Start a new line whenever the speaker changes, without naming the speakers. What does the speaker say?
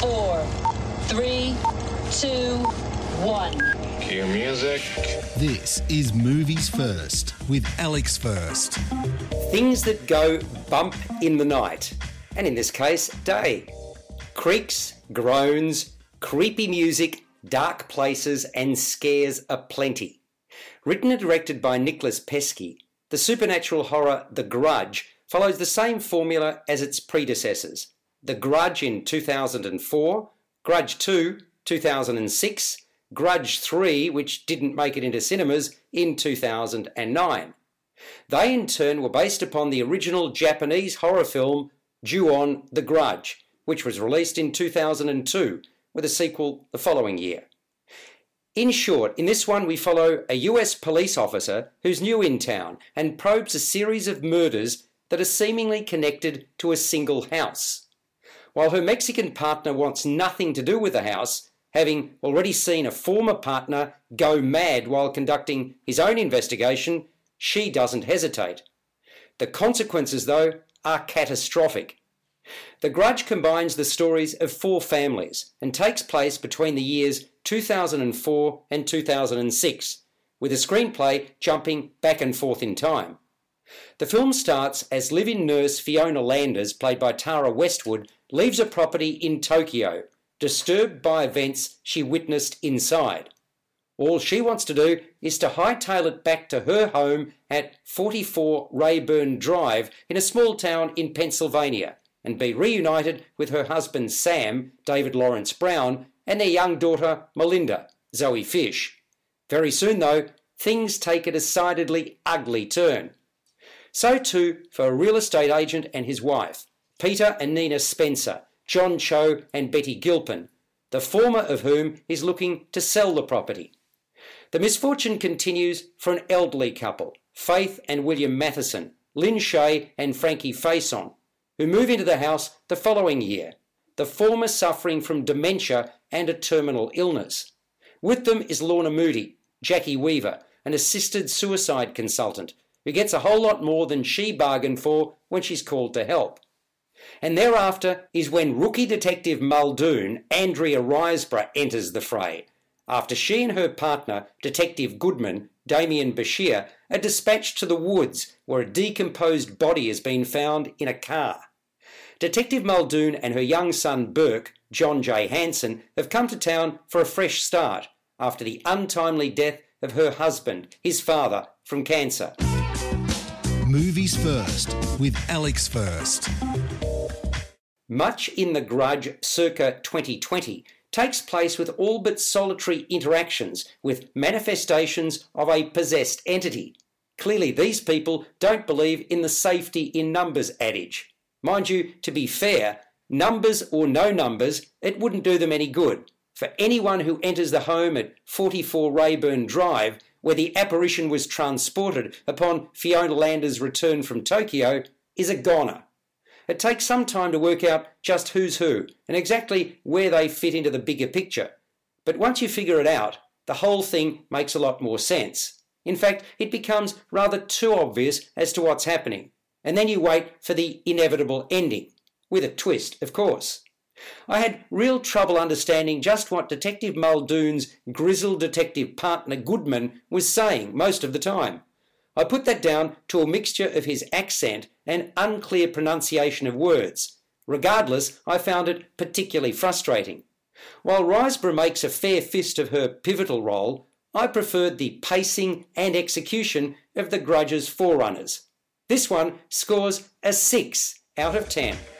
four, three, two, one.
Cue music.
This is Movies First with Alex First.
Things that go bump in the night, and in this case, day. Creaks, groans, creepy music, dark places, and scares aplenty. Written and directed by Nicolas Pesce, the supernatural horror The Grudge follows the same formula as its predecessors. The Grudge in 2004, Grudge 2, 2006, Grudge 3, which didn't make it into cinemas, in 2009. They in turn were based upon the original Japanese horror film Ju-on The Grudge, which was released in 2002, with a sequel the following year. In short, in this one we follow a US police officer who's new in town and probes a series of murders that are seemingly connected to a single house. While her Mexican partner wants nothing to do with the house, having already seen a former partner go mad while conducting his own investigation, she doesn't hesitate. The consequences, though, are catastrophic. The Grudge combines the stories of four families and takes place between the years 2004 and 2006, with a screenplay jumping back and forth in time. The film starts as live in nurse Fiona Landers, played by Tara Westwood, leaves a property in Tokyo, disturbed by events she witnessed inside. All she wants to do is to hightail it back to her home at 44 Reyburn Drive in a small town in Pennsylvania and be reunited with her husband Sam, David Lawrence Brown, and their young daughter Melinda, Zoe Fish. Very soon, though, things take a decidedly ugly turn. So too for a real estate agent and his wife, Peter and Nina Spencer, John Cho and Betty Gilpin, the former of whom is looking to sell the property. The misfortune continues for an elderly couple, Faith and William Matheson, Lin Shaye and Frankie Faison, who move into the house the following year, the former suffering from dementia and a terminal illness. With them is Lorna Moody, Jacki Weaver, an assisted suicide consultant who gets a whole lot more than she bargained for when she's called to help. And thereafter is when rookie detective Muldoon, Andrea Riseborough, enters the fray, after she and her partner, Detective Goodman, Demián Bichir, are dispatched to the woods where a decomposed body has been found in a car. Detective Muldoon and her young son Burke, John J. Hansen, have come to town for a fresh start after the untimely death of her husband, his father, from cancer.
Movies First with Alex First.
Much in The Grudge circa 2020 takes place with all but solitary interactions with manifestations of a possessed entity. Clearly, these people don't believe in the safety in numbers adage. Mind you, to be fair, numbers or no numbers, it wouldn't do them any good. For anyone who enters the home at 44 Reyburn Drive, where the apparition was transported upon Fiona Landers' return from Tokyo, is a goner. It takes some time to work out just who's who and exactly where they fit into the bigger picture. But once you figure it out, the whole thing makes a lot more sense. In fact, it becomes rather too obvious as to what's happening. And then you wait for the inevitable ending, with a twist, of course. I had real trouble understanding just what Detective Muldoon's grizzled detective partner Goodman was saying most of the time. I put that down to a mixture of his accent and unclear pronunciation of words. Regardless, I found it particularly frustrating. While Riseborough makes a fair fist of her pivotal role, I preferred the pacing and execution of the Grudge's forerunners. This one scores a 6 out of 10.